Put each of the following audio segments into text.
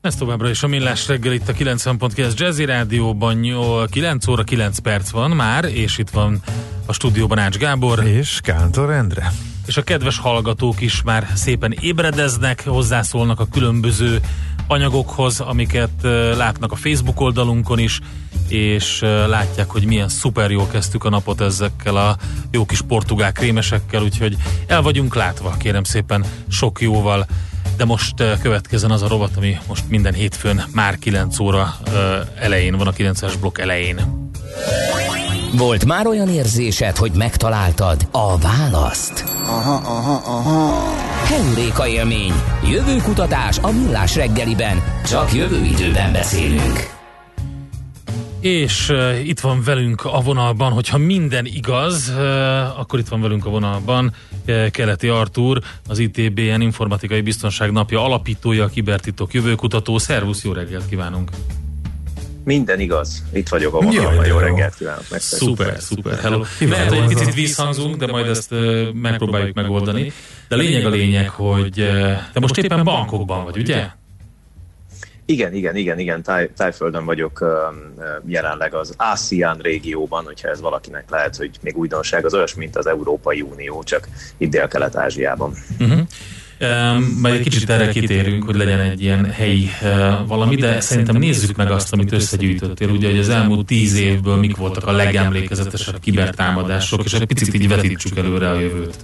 Ez továbbra is a Millás reggel itt a 90.9 Jazzy Rádióban 9 óra 9 perc van már, és itt van a stúdióban Ács Gábor. És Kántor Endre. És a kedves hallgatók is már szépen ébredeznek, hozzászólnak a különböző anyagokhoz, amiket látnak a Facebook oldalunkon is, és látják, hogy milyen szuper jól kezdtük a napot ezekkel a jó kis portugál krémesekkel, úgyhogy el vagyunk látva, kérem szépen, sok jóval de most következzen az a rovat, ami most minden hétfőn már 9 óra elején van, a 9-es blokk elején. Volt már olyan érzésed, hogy megtaláltad a választ? Aha, aha, aha. Heuréka élmény. Jövőkutatás a millás reggeliben. Csak jövő időben beszélünk. És uh, itt van velünk a vonalban, hogyha minden igaz, uh, akkor itt van velünk a vonalban uh, Keleti Artúr, az ITBN Informatikai Biztonság Napja alapítója, kibertitok jövőkutató. Szervusz, jó reggelt kívánunk! Minden igaz. Itt vagyok a vonalban. Jó reggelt kívánok. Szuper, szuper. Hello. Lehet, hogy egy picit visszhangzunk, de majd ezt megpróbáljuk megoldani. De a lényeg a lényeg, hogy te most éppen bankokban vagy, ugye? Igen, igen, igen, igen, táj, tájföldön vagyok jelenleg az ASEAN régióban, hogyha ez valakinek lehet, hogy még újdonság, az olyas, mint az Európai Unió, csak itt Dél-Kelet-Ázsiában. Uh-huh. Majd egy kicsit erre kitérünk, hogy legyen egy ilyen helyi uh, valami, de szerintem nézzük meg azt, amit összegyűjtöttél, ugye, hogy az elmúlt tíz évből mik voltak a legemlékezetesebb kibertámadások, és egy picit így vetítsük előre a jövőt.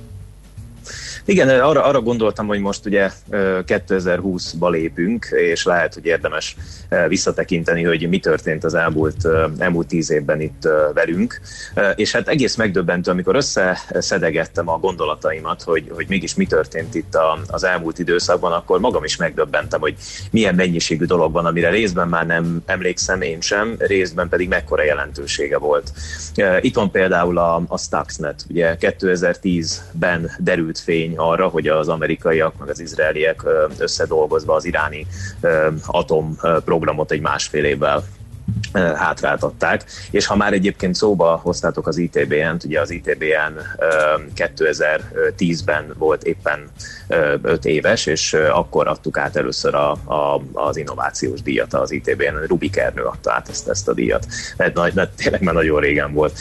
Igen, arra, arra gondoltam, hogy most ugye 2020-ba lépünk, és lehet, hogy érdemes visszatekinteni, hogy mi történt az elmúlt, elmúlt tíz évben itt velünk. És hát egész megdöbbentő, amikor összeszedegettem a gondolataimat, hogy, hogy mégis mi történt itt az elmúlt időszakban, akkor magam is megdöbbentem, hogy milyen mennyiségű dolog van, amire részben már nem emlékszem én sem, részben pedig mekkora jelentősége volt. Itt van például a, a Stuxnet, ugye 2010-ben derült fény arra, hogy az amerikaiak meg az izraeliek összedolgozva az iráni atomprogramot egy másfél évvel hátráltatták. És ha már egyébként szóba hoztátok az ITBN-t, ugye az ITBN 2010-ben volt éppen 5 éves, és akkor adtuk át először a, a, az innovációs díjat az ITBN, Rubik Ernő adta át ezt, ezt a díjat. mert nagy, de tényleg már nagyon régen volt.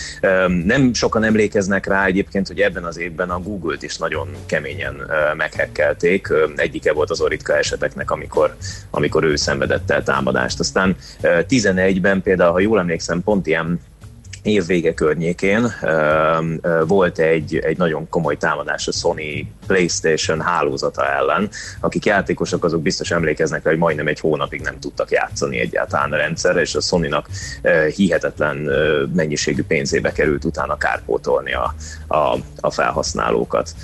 Nem sokan emlékeznek rá egyébként, hogy ebben az évben a Google-t is nagyon keményen meghekkelték. Egyike volt az Oritka eseteknek, amikor, amikor ő szenvedett el támadást. Aztán 11-ben például, ha jól emlékszem, pont ilyen évvége környékén volt egy, egy nagyon komoly támadás a Sony PlayStation hálózata ellen. Akik játékosok, azok biztos emlékeznek hogy majdnem egy hónapig nem tudtak játszani egyáltalán a rendszerre, és a Sony-nak hihetetlen mennyiségű pénzébe került utána kárpótolni a, a, a felhasználókat.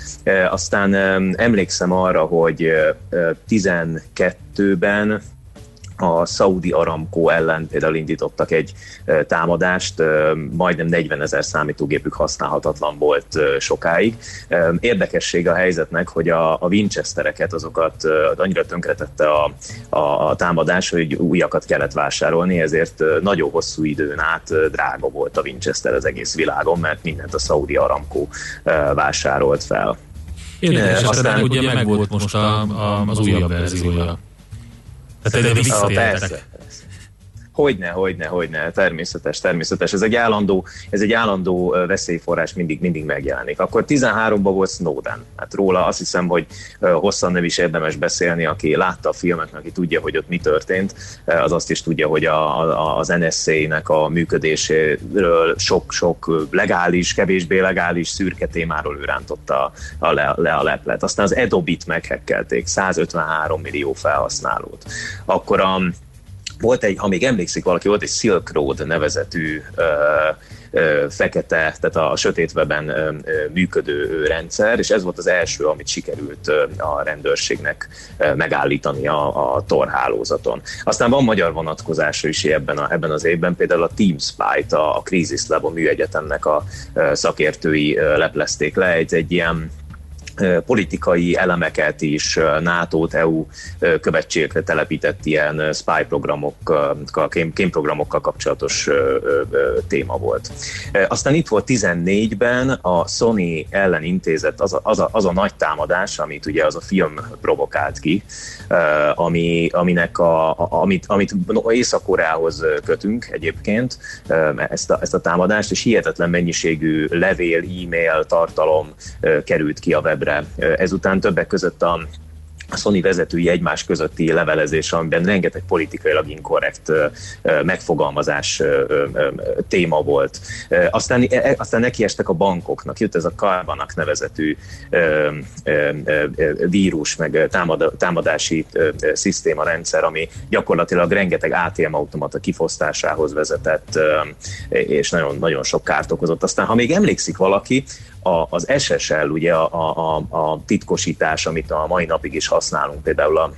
Aztán emlékszem arra, hogy 12-ben a Saudi Aramco ellen például indítottak egy támadást, majdnem 40 ezer számítógépük használhatatlan volt sokáig. Érdekesség a helyzetnek, hogy a, a Winchestereket, azokat annyira tönkretette a, a, a támadás, hogy újakat kellett vásárolni, ezért nagyon hosszú időn át drága volt a Winchester az egész világon, mert mindent a Saudi Aramco vásárolt fel. Érdekes, aztán ugye meg volt most a, a, az újabb verziója. Tehát ide visszatértek. Hogyne, hogyne, hogyne, természetes, természetes. Ez egy állandó, ez egy állandó veszélyforrás mindig, mindig megjelenik. Akkor 13-ban volt Snowden. Hát róla azt hiszem, hogy hosszan nem is érdemes beszélni, aki látta a filmet, aki tudja, hogy ott mi történt, az azt is tudja, hogy a, a, az NSA-nek a működéséről sok-sok legális, kevésbé legális szürke témáról ő rántotta a, le, le a leplet. Aztán az Adobe-t meghekkelték, 153 millió felhasználót. Akkor a volt egy, ha még emlékszik valaki, volt egy Silk Road nevezetű uh, fekete, tehát a sötét webben működő rendszer, és ez volt az első, amit sikerült a rendőrségnek megállítani a, a Tor. Aztán van magyar vonatkozása is ebben, a, ebben az évben, például a Team Spy-t, a, a Crisis Lab, a műegyetemnek a szakértői leplezték le, egy, egy ilyen politikai elemeket is NATO-t, EU követségekre telepített ilyen spy programokkal, kémprogramokkal kapcsolatos téma volt. Aztán itt volt 14-ben a Sony ellen intézett az a, az a, az a nagy támadás, amit ugye az a film provokált ki, ami, aminek a, a, amit, amit Észak-Koreához kötünk egyébként, ezt a, ezt a támadást, és hihetetlen mennyiségű levél, e-mail, tartalom került ki a webre. Ezután többek között a a Sony vezetői egymás közötti levelezés, amiben rengeteg politikailag inkorrekt megfogalmazás téma volt. Aztán, e, e, aztán nekiestek a bankoknak, jött ez a Karbanak nevezetű vírus, meg támadási szisztéma rendszer, ami gyakorlatilag rengeteg ATM automata kifosztásához vezetett, és nagyon, nagyon sok kárt okozott. Aztán, ha még emlékszik valaki, a, az SSL, ugye a, a, a titkosítás, amit a mai napig is használunk, például a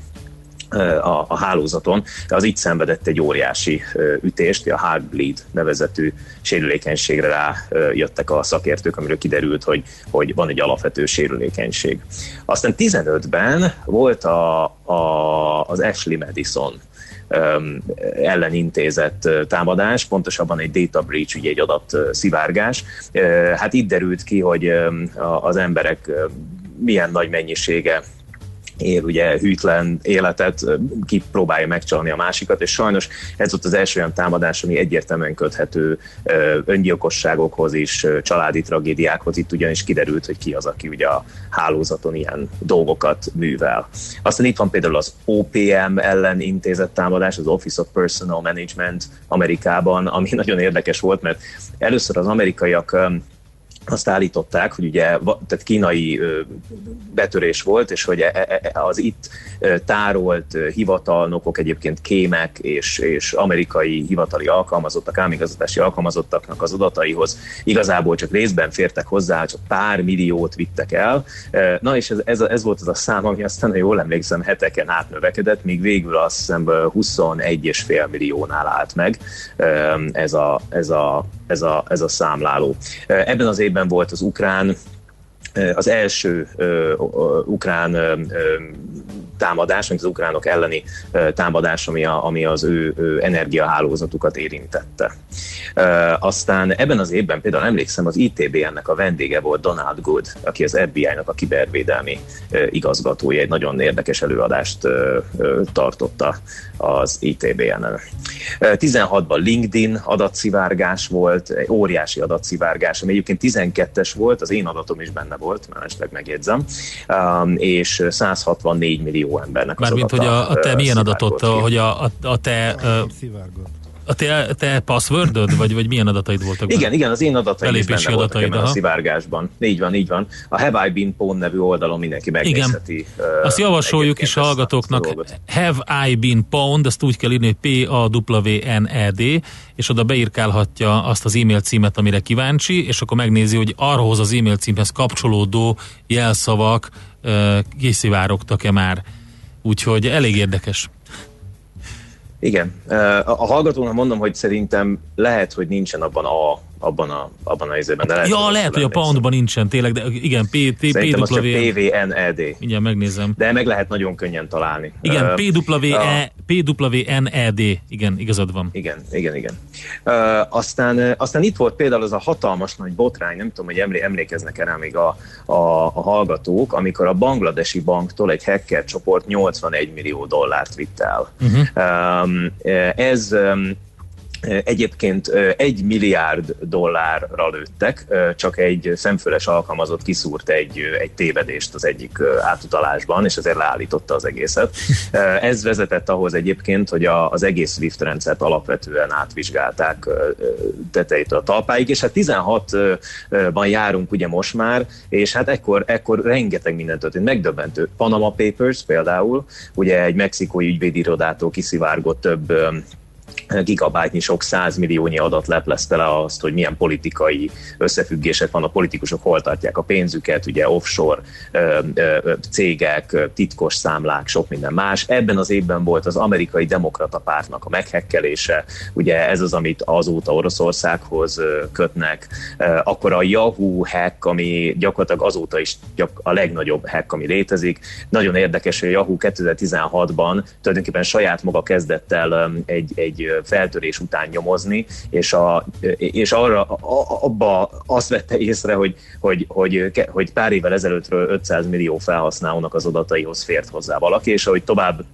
a, a hálózaton, az itt szenvedett egy óriási ütést, a Heartbleed nevezetű sérülékenységre rá jöttek a szakértők, amiről kiderült, hogy, hogy van egy alapvető sérülékenység. Aztán 15-ben volt a, a, az Ashley Madison ellen intézett támadás, pontosabban egy data breach, ugye egy adat szivárgás. Hát itt derült ki, hogy az emberek milyen nagy mennyisége él ugye hűtlen életet, ki próbálja megcsalni a másikat, és sajnos ez volt az első olyan támadás, ami egyértelműen köthető öngyilkosságokhoz is, családi tragédiákhoz, itt ugyanis kiderült, hogy ki az, aki ugye a hálózaton ilyen dolgokat művel. Aztán itt van például az OPM ellen intézett támadás, az Office of Personal Management Amerikában, ami nagyon érdekes volt, mert először az amerikaiak azt állították, hogy ugye tehát kínai betörés volt, és hogy e, e, e, az itt tárolt hivatalnokok, egyébként kémek és, és amerikai hivatali alkalmazottak, államigazgatási alkalmazottaknak az adataihoz igazából csak részben fértek hozzá, csak pár milliót vittek el. Na és ez, ez, ez volt az a szám, ami aztán, ha jól emlékszem, heteken átnövekedett, míg végül azt hiszem 21,5 milliónál állt meg ez a, ez a, ez a, ez a számláló. Ebben az évben volt az ukrán az első ukrán támadás, mint az ukránok elleni támadás, ami, a, ami az ő, ő energiahálózatukat érintette. Aztán ebben az évben például emlékszem, az ITB-nek a vendége volt Donald Good, aki az FBI-nak a kibervédelmi igazgatója, egy nagyon érdekes előadást tartotta az ITB-en. 16-ban LinkedIn adatszivárgás volt, egy óriási adatszivárgás, ami egyébként 12-es volt, az én adatom is benne volt, mellesleg megjegyzem, és 164 millió embernek az Mármint, hogy a, a te milyen adatot, hogy a, a, a te... Szivárgott a te, te passwordöd, vagy, vagy milyen adataid voltak? Igen, igen, az én adataim is benne adataid, voltak a szivárgásban. Így van, így van. A Have I Been Pwn nevű oldalon mindenki megnézheti. Igen. Uh, Azt javasoljuk is a hallgatóknak. Have I Been Pwned, ezt úgy kell írni, hogy P-A-W-N-E-D, és oda beírkálhatja azt az e-mail címet, amire kíváncsi, és akkor megnézi, hogy arhoz az e-mail címhez kapcsolódó jelszavak uh, kiszivárogtak-e már. Úgyhogy elég érdekes. Igen. A hallgatónak mondom, hogy szerintem lehet, hogy nincsen abban a abban a, abban a izében. De lehet, ja, lehet, hogy a poundban nincsen tényleg, de igen, P, T, Szerintem az csak PVNED. Igen, megnézem. De meg lehet nagyon könnyen találni. Igen, PWE, PWNED, igen, igazad van. Igen, igen, igen. Aztán, aztán itt volt például az a hatalmas nagy botrány, nem tudom, hogy emlé, emlékeznek erre még a, a, a hallgatók, amikor a bangladesi banktól egy hacker csoport 81 millió dollárt vitt el. Uh-huh. Ez Egyébként egy milliárd dollárra lőttek, csak egy szemfüles alkalmazott kiszúrt egy, egy tévedést az egyik átutalásban, és ezért leállította az egészet. Ez vezetett ahhoz egyébként, hogy a, az egész SWIFT rendszert alapvetően átvizsgálták tetejétől a talpáig, és hát 16-ban járunk ugye most már, és hát ekkor, ekkor rengeteg mindent történt, megdöbbentő. Panama Papers például, ugye egy mexikói ügyvédirodától kiszivárgott több gigabájtnyi sok százmilliónyi adat leplezte le azt, hogy milyen politikai összefüggések van, a politikusok hol tartják a pénzüket, ugye offshore cégek, titkos számlák, sok minden más. Ebben az évben volt az amerikai demokrata pártnak a meghekkelése, ugye ez az, amit azóta Oroszországhoz kötnek. Akkor a Yahoo hack, ami gyakorlatilag azóta is a legnagyobb hack, ami létezik. Nagyon érdekes, hogy a Yahoo 2016-ban tulajdonképpen saját maga kezdett el egy, egy feltörés után nyomozni, és, a, és arra, abba azt vette észre, hogy, hogy, hogy, hogy pár évvel ezelőttről 500 millió felhasználónak az adataihoz fért hozzá valaki, és ahogy tovább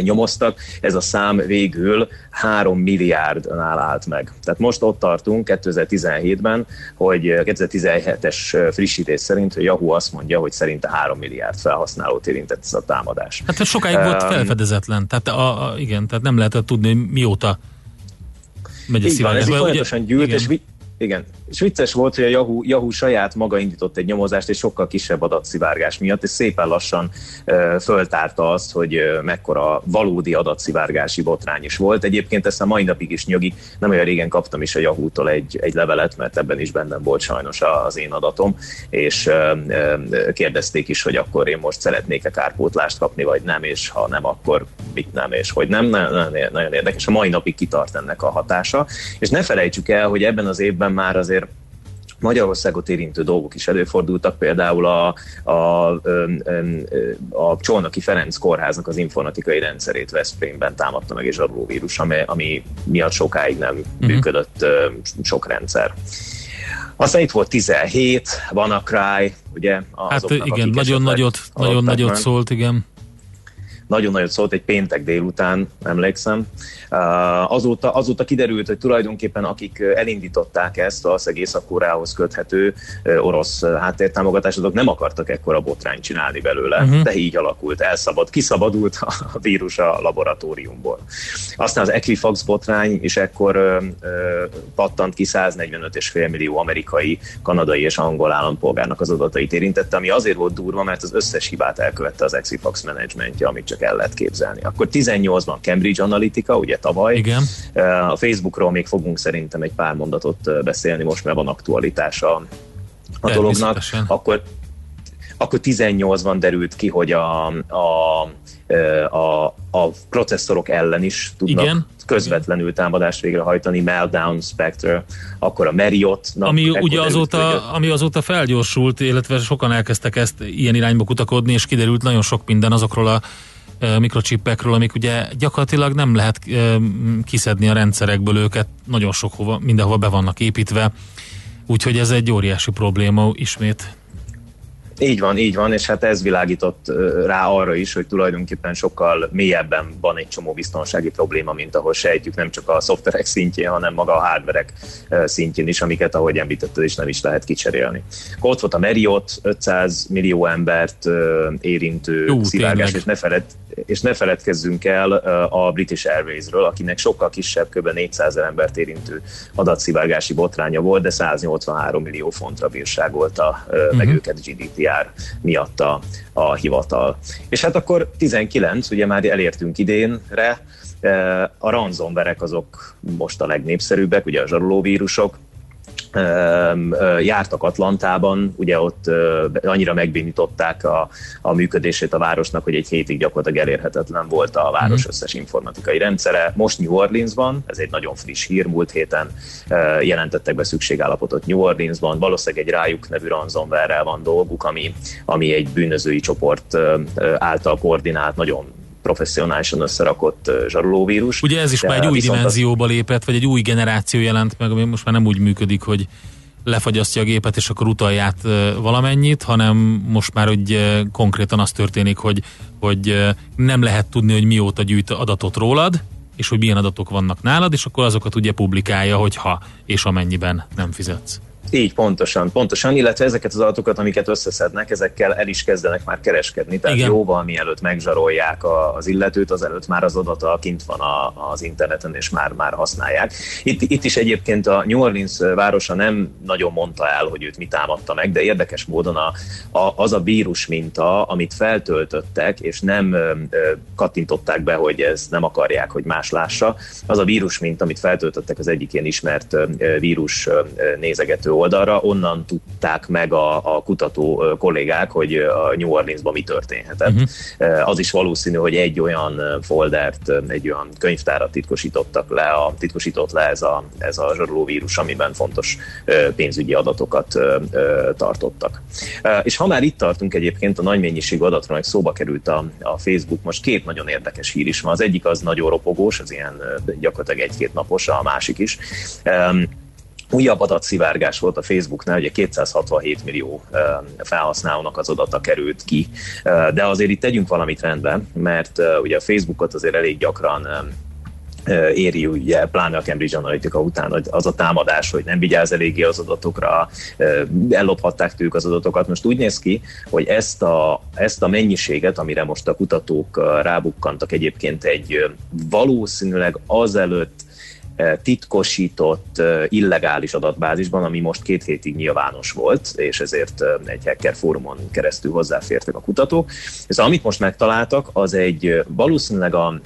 nyomoztak, ez a szám végül 3 milliárdnál állt meg. Tehát most ott tartunk 2017-ben, hogy 2017-es frissítés szerint, hogy Yahoo azt mondja, hogy szerinte 3 milliárd felhasználót érintett ez a támadás. Hát ez sokáig um, volt felfedezetlen, tehát a, a, igen, tehát nem lehetett tudni, mióta megy a szivárgás. Ez folyamatosan gyűlt, igen. és igen, és vicces volt, hogy a Yahoo, Yahoo saját maga indított egy nyomozást egy sokkal kisebb adatszivárgás miatt, és szépen lassan uh, föltárta azt, hogy uh, mekkora valódi adatszivárgási botrány is volt. Egyébként ezt a mai napig is nyögi, nem olyan régen kaptam is a Yahoo-tól egy, egy levelet, mert ebben is bennem volt sajnos az én adatom, és uh, uh, kérdezték is, hogy akkor én most szeretnék-e kárpótlást kapni, vagy nem, és ha nem, akkor mit nem, és hogy nem. Nagyon, nagyon érdekes, a mai napig kitart ennek a hatása. És ne felejtsük el, hogy ebben az évben már azért Magyarországot érintő dolgok is előfordultak, például a, a, a, a Csolnoki Ferenc kórháznak az informatikai rendszerét Veszprémben támadta meg egy zsarolóvírus, ami, ami miatt sokáig nem uh-huh. működött sok rendszer. Aztán itt volt 17, WannaCry, ugye? Hát igen, nagyon nagyot, nagyon nagyot szólt, igen nagyon nagyot szólt egy péntek délután, emlékszem. Azóta, azóta kiderült, hogy tulajdonképpen akik elindították ezt az egész koreához köthető orosz háttértámogatást, azok nem akartak ekkora botrányt csinálni belőle, uh-huh. de így alakult, elszabad, kiszabadult a vírus a laboratóriumból. Aztán az Equifax botrány is ekkor ö, ö, pattant ki 145,5 millió amerikai, kanadai és angol állampolgárnak az adatait érintette, ami azért volt durva, mert az összes hibát elkövette az Equifax menedzsmentje, amit csak el lehet képzelni. Akkor 18-ban Cambridge Analytica, ugye tavaly. Igen. A Facebookról még fogunk szerintem egy pár mondatot beszélni, most már van aktualitása a dolognak. Akkor, akkor 18-ban derült ki, hogy a, a a, a processzorok ellen is tudnak Igen. közvetlenül támadást végrehajtani, Meltdown, Spectre, akkor a Marriott. Ami ugye azóta, ami azóta felgyorsult, illetve sokan elkezdtek ezt ilyen irányba kutakodni, és kiderült nagyon sok minden azokról a mikrocsipekről, amik ugye gyakorlatilag nem lehet kiszedni a rendszerekből őket, nagyon sok hova, mindenhova be vannak építve, úgyhogy ez egy óriási probléma ismét. Így van, így van, és hát ez világított rá arra is, hogy tulajdonképpen sokkal mélyebben van egy csomó biztonsági probléma, mint ahol sejtjük, nem csak a szoftverek szintjén, hanem maga a hardverek szintjén is, amiket, ahogy említetted, is nem is lehet kicserélni. Ott volt a Marriott, 500 millió embert érintő Jú, szivárgás, és ne, feled, és ne feledkezzünk el a British Airways-ről, akinek sokkal kisebb, kb. 400 embert érintő adatszivárgási botránya volt, de 183 millió fontra bírságolta uh-huh. meg őket GDP jár miatt a, a hivatal. És hát akkor 19, ugye már elértünk idénre, a ransomware azok most a legnépszerűbbek, ugye a zsarolóvírusok, jártak Atlantában, ugye ott annyira megbénították a, a működését a városnak, hogy egy hétig gyakorlatilag elérhetetlen volt a város mhm. összes informatikai rendszere. Most New Orleansban, ez egy nagyon friss hír, múlt héten jelentettek be szükségállapotot New Orleansban, valószínűleg egy rájuk nevű ransomware van dolguk, ami, ami egy bűnözői csoport által koordinált, nagyon professzionálisan összerakott zsarolóvírus. Ugye ez is már egy új dimenzióba az... lépett, vagy egy új generáció jelent meg, ami most már nem úgy működik, hogy lefagyasztja a gépet, és akkor utalját valamennyit, hanem most már hogy konkrétan az történik, hogy, hogy nem lehet tudni, hogy mióta gyűjt adatot rólad, és hogy milyen adatok vannak nálad, és akkor azokat ugye publikálja, hogyha és amennyiben nem fizetsz. Így, pontosan, pontosan, illetve ezeket az adatokat, amiket összeszednek, ezekkel el is kezdenek már kereskedni, tehát Igen. jóval mielőtt megzsarolják a, az illetőt, azelőtt már az adata kint van a, az interneten, és már, már használják. Itt, itt is egyébként a New Orleans városa nem nagyon mondta el, hogy őt mit támadta meg, de érdekes módon a, a, az a vírus minta, amit feltöltöttek, és nem ö, kattintották be, hogy ez nem akarják, hogy más lássa, az a vírus minta, amit feltöltöttek az egyik ilyen ismert ö, vírus ö, nézegető oldalra, onnan tudták meg a, a kutató kollégák, hogy a New Orleansban mi történhetett. Uh-huh. Az is valószínű, hogy egy olyan foldert, egy olyan könyvtárat titkosítottak le, a, titkosított le ez a, ez a vírus, amiben fontos pénzügyi adatokat tartottak. És ha már itt tartunk egyébként, a nagy mennyiségű adatról szóba került a, a Facebook, most két nagyon érdekes hír is van. Az egyik az nagyon ropogós, az ilyen gyakorlatilag egy-két napos, a másik is. Újabb adatszivárgás volt a Facebooknál, ugye 267 millió felhasználónak az adata került ki, de azért itt tegyünk valamit rendbe, mert ugye a Facebookot azért elég gyakran éri ugye, pláne a Cambridge Analytica után az a támadás, hogy nem vigyáz eléggé az adatokra, ellophatták tőlük az adatokat. Most úgy néz ki, hogy ezt a, ezt a mennyiséget, amire most a kutatók rábukkantak egyébként egy valószínűleg azelőtt titkosított, illegális adatbázisban, ami most két hétig nyilvános volt, és ezért egy hacker fórumon keresztül hozzáfértek a kutatók. Ez amit most megtaláltak, az egy valószínűleg a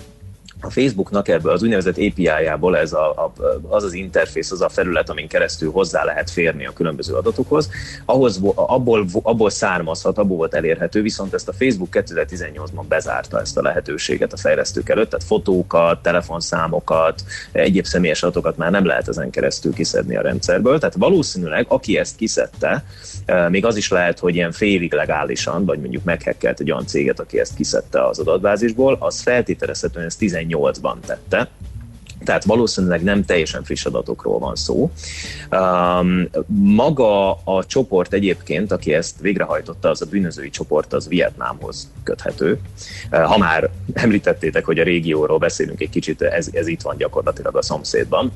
a Facebooknak ebből az úgynevezett API-jából ez a, a, az az interfész, az a felület, amin keresztül hozzá lehet férni a különböző adatokhoz, ahhoz, abból, abból származhat, abból volt elérhető, viszont ezt a Facebook 2018-ban bezárta ezt a lehetőséget a fejlesztők előtt, tehát fotókat, telefonszámokat, egyéb személyes adatokat már nem lehet ezen keresztül kiszedni a rendszerből, tehát valószínűleg aki ezt kiszedte, e, még az is lehet, hogy ilyen félig legálisan, vagy mondjuk meghekkelt egy olyan céget, aki ezt kiszedte az adatbázisból, az feltételezhetően ez 18 2018-ban tette. Tehát valószínűleg nem teljesen friss adatokról van szó. Um, maga a csoport egyébként, aki ezt végrehajtotta, az a bűnözői csoport, az Vietnámhoz köthető. Uh, ha már említettétek, hogy a régióról beszélünk egy kicsit, ez, ez itt van gyakorlatilag a szomszédban.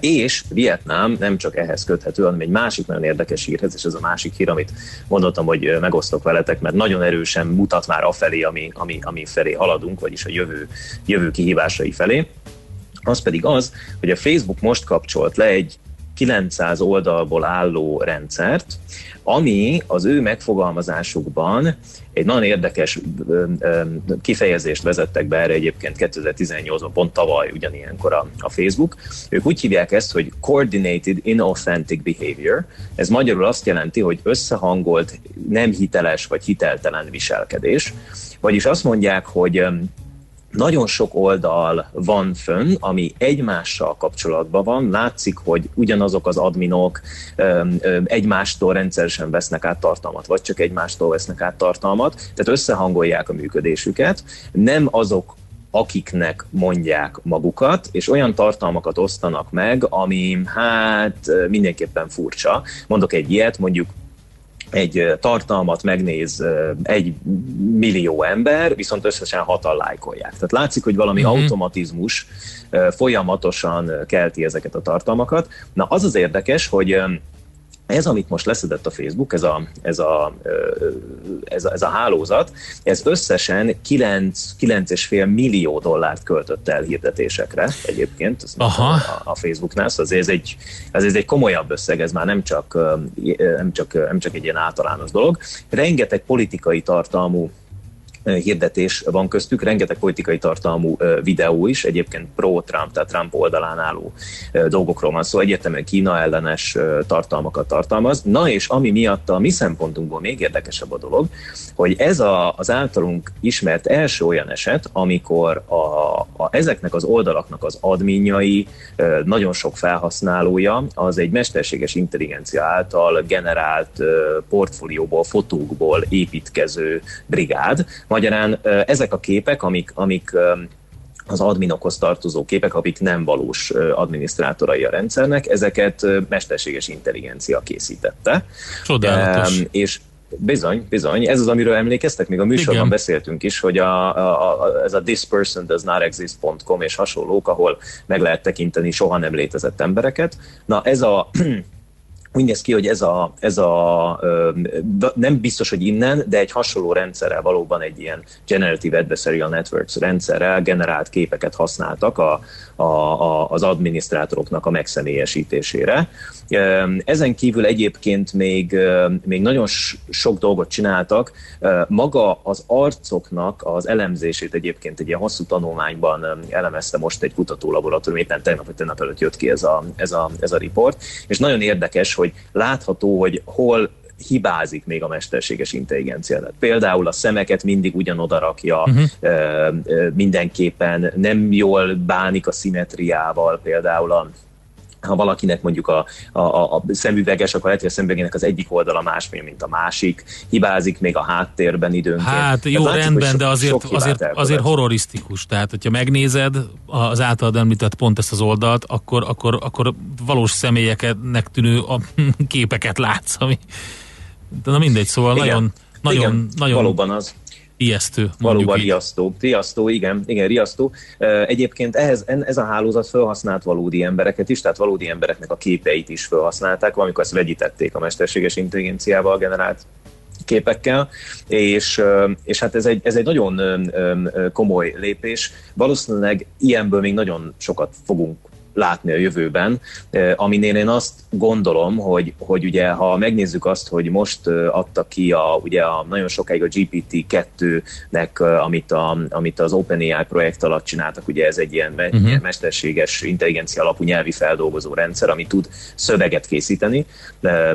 És Vietnám nem csak ehhez köthető, hanem egy másik nagyon érdekes hírhez, és ez a másik hír, amit mondottam, hogy megosztok veletek, mert nagyon erősen mutat már afelé, ami, ami, ami felé haladunk, vagyis a jövő, jövő kihívásai felé. Az pedig az, hogy a Facebook most kapcsolt le egy 900 oldalból álló rendszert, ami az ő megfogalmazásukban egy nagyon érdekes kifejezést vezettek be erre egyébként 2018-ban, pont tavaly ugyanilyenkor a, a Facebook. Ők úgy hívják ezt, hogy Coordinated Inauthentic Behavior. Ez magyarul azt jelenti, hogy összehangolt, nem hiteles vagy hiteltelen viselkedés. Vagyis azt mondják, hogy nagyon sok oldal van fönn, ami egymással kapcsolatban van. Látszik, hogy ugyanazok az adminok egymástól rendszeresen vesznek át tartalmat, vagy csak egymástól vesznek át tartalmat, tehát összehangolják a működésüket. Nem azok akiknek mondják magukat, és olyan tartalmakat osztanak meg, ami hát mindenképpen furcsa. Mondok egy ilyet, mondjuk egy tartalmat megnéz egy millió ember, viszont összesen hatan lájkolják. Tehát látszik, hogy valami uh-huh. automatizmus folyamatosan kelti ezeket a tartalmakat. Na az az érdekes, hogy ez, amit most leszedett a Facebook, ez a, ez a, ez a, ez a hálózat, ez összesen 9, 9,5 millió dollárt költött el hirdetésekre egyébként Aha. A, a Facebooknál, szóval ez egy, ez egy komolyabb összeg, ez már nem csak, nem, csak, nem csak egy ilyen általános dolog. Rengeteg politikai tartalmú hirdetés van köztük, rengeteg politikai tartalmú videó is, egyébként pro-Trump, tehát Trump oldalán álló dolgokról van szó, egyetemen Kína ellenes tartalmakat tartalmaz. Na és ami miatt a mi szempontunkból még érdekesebb a dolog, hogy ez a, az általunk ismert első olyan eset, amikor a, a, ezeknek az oldalaknak az adminjai, nagyon sok felhasználója, az egy mesterséges intelligencia által generált portfólióból, fotókból építkező brigád, Magyarán ezek a képek, amik, amik az adminokhoz tartozó képek, akik nem valós adminisztrátorai a rendszernek, ezeket mesterséges intelligencia készítette. Csodálatos. És Bizony, bizony. Ez az, amiről emlékeztek, még a műsorban Igen. beszéltünk is, hogy a, a, a, ez a thispersondoesnotexist.com és hasonlók, ahol meg lehet tekinteni soha nem létezett embereket. Na ez a úgy néz ki, hogy ez a, ez a nem biztos, hogy innen, de egy hasonló rendszerrel valóban egy ilyen Generative Adversarial Networks rendszerrel generált képeket használtak a, a, a, az adminisztrátoroknak a megszemélyesítésére. Ezen kívül egyébként még, még nagyon sok dolgot csináltak. Maga az arcoknak az elemzését egyébként egy ilyen hosszú tanulmányban elemezte most egy kutatólaboratórium, éppen tegnap vagy tegnap előtt jött ki ez a, ez a, ez a riport, és nagyon érdekes, hogy látható, hogy hol hibázik még a mesterséges intelligencia. Tehát például a szemeket mindig ugyanoda rakja, uh-huh. mindenképpen nem jól bánik a szimetriával, például a ha valakinek mondjuk a, a, a szemüveges, akkor lehet, hogy a szemüvegének az egyik oldala más, mint a másik, hibázik még a háttérben időnként. Hát jó, látszik, rendben, so, de azért, azért, azért horrorisztikus. Tehát, hogyha megnézed az általad említett pont ezt az oldalt, akkor, akkor, akkor valós személyeknek tűnő a képeket látsz, ami de na mindegy, szóval igen. nagyon, nagyon, igen, nagyon valóban az ijesztő. Valóban így. riasztó. Riasztó, igen, igen, riasztó. Egyébként ehhez, ez a hálózat felhasznált valódi embereket is, tehát valódi embereknek a képeit is felhasználták, valamikor ezt vegyítették a mesterséges intelligenciával generált képekkel, és, és hát ez egy, ez egy nagyon komoly lépés. Valószínűleg ilyenből még nagyon sokat fogunk látni a jövőben, aminél én azt gondolom, hogy, hogy ugye ha megnézzük azt, hogy most adta ki a, ugye a, nagyon sokáig a GPT-2-nek, amit, a, amit az OpenAI projekt alatt csináltak, ugye ez egy ilyen uh-huh. mesterséges intelligencia alapú nyelvi feldolgozó rendszer, ami tud szöveget készíteni,